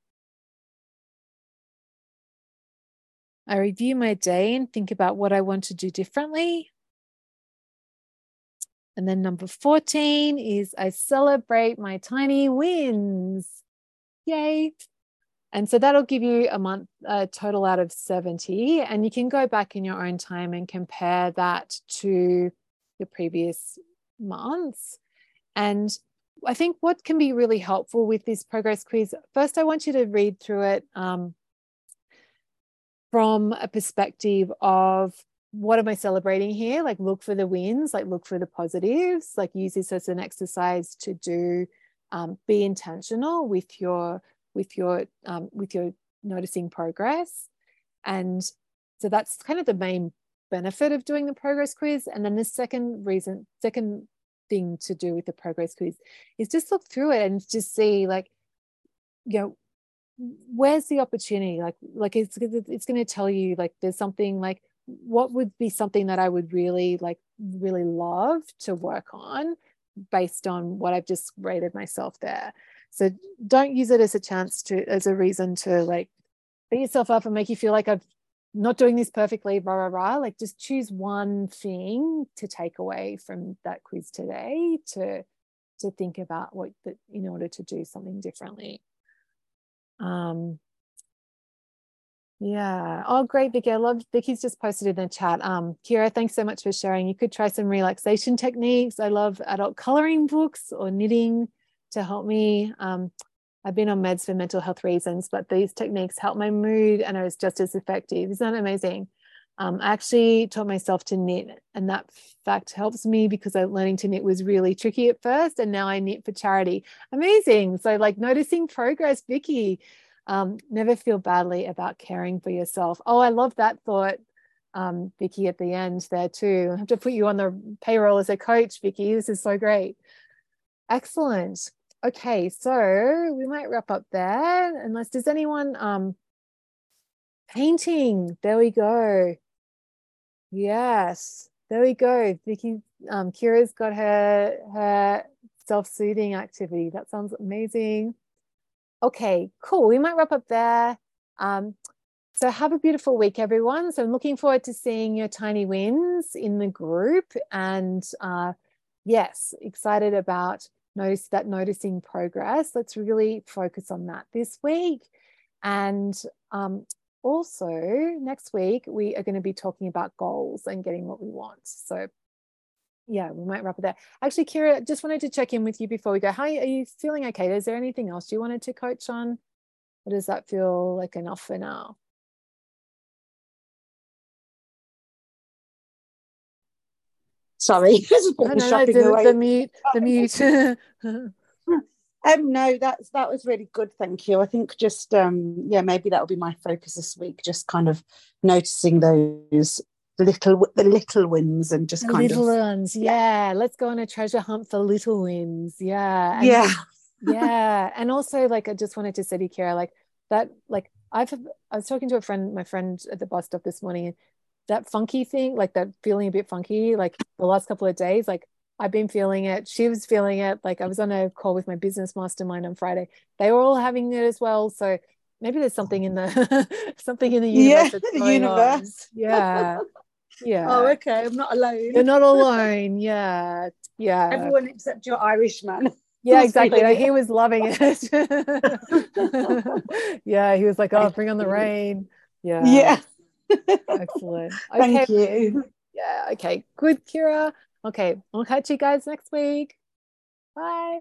I review my day and think about what I want to do differently. And then number 14 is I celebrate my tiny wins. Yay. And so that'll give you a month a total out of 70. And you can go back in your own time and compare that to the previous months. And I think what can be really helpful with this progress quiz, first, I want you to read through it um, from a perspective of what am I celebrating here? Like, look for the wins, like, look for the positives, like, use this as an exercise to do, um, be intentional with your with your um, with your noticing progress. And so that's kind of the main benefit of doing the progress quiz. And then the second reason second thing to do with the progress quiz is just look through it and just see like you know where's the opportunity? Like like it's it's going to tell you like there's something like what would be something that i would really like really love to work on based on what i've just rated myself there so don't use it as a chance to, as a reason to like beat yourself up and make you feel like I'm not doing this perfectly, blah, blah, blah. Like just choose one thing to take away from that quiz today to, to think about what that in order to do something differently. Um, yeah. Oh, great, Vicky. I love Vicky's just posted in the chat. Um, Kira, thanks so much for sharing. You could try some relaxation techniques. I love adult coloring books or knitting to help me. Um, I've been on meds for mental health reasons, but these techniques help my mood and are just as effective. Isn't that amazing? Um, I actually taught myself to knit, and that fact helps me because I, learning to knit was really tricky at first, and now I knit for charity. Amazing! So, like noticing progress, Vicky. Um, never feel badly about caring for yourself. Oh, I love that thought, um, Vicky, at the end there too. I have to put you on the payroll as a coach, Vicky. This is so great. Excellent okay, so we might wrap up there unless does anyone um painting. There we go. Yes, there we go. Vicky um Kira's got her her self-soothing activity. That sounds amazing. Okay, cool. We might wrap up there. Um, so have a beautiful week, everyone. So I'm looking forward to seeing your tiny wins in the group. And uh, yes, excited about notice that noticing progress. Let's really focus on that this week. And um, also, next week, we are going to be talking about goals and getting what we want. So, yeah, we might wrap it there. Actually, Kira, just wanted to check in with you before we go. How are you feeling okay? Is there anything else you wanted to coach on? Or does that feel like enough for now? Sorry, no, no, no, the, the mute, the mute. um, no, that's that was really good. Thank you. I think just um, yeah, maybe that'll be my focus this week. Just kind of noticing those little the little wins and just the kind little of ones. Yeah. yeah. let's go on a treasure hunt for little wins. Yeah, and, yeah, yeah. And also, like, I just wanted to say to Kira, like that, like I've I was talking to a friend, my friend at the bus stop this morning, that funky thing, like that feeling a bit funky, like the last couple of days, like I've been feeling it. She was feeling it. Like I was on a call with my business mastermind on Friday. They were all having it as well. So maybe there's something in the something in the universe. Yeah, the universe. On. Yeah. Yeah. Oh, okay. I'm not alone. You're not alone. Yeah. Yeah. Everyone except your Irish man. Yeah, exactly. Like, he was loving it. yeah, he was like, "Oh, bring on the rain." Yeah. Yeah. Excellent. Okay. Thank you. Yeah. Okay. Good, Kira. Okay. I'll catch you guys next week. Bye.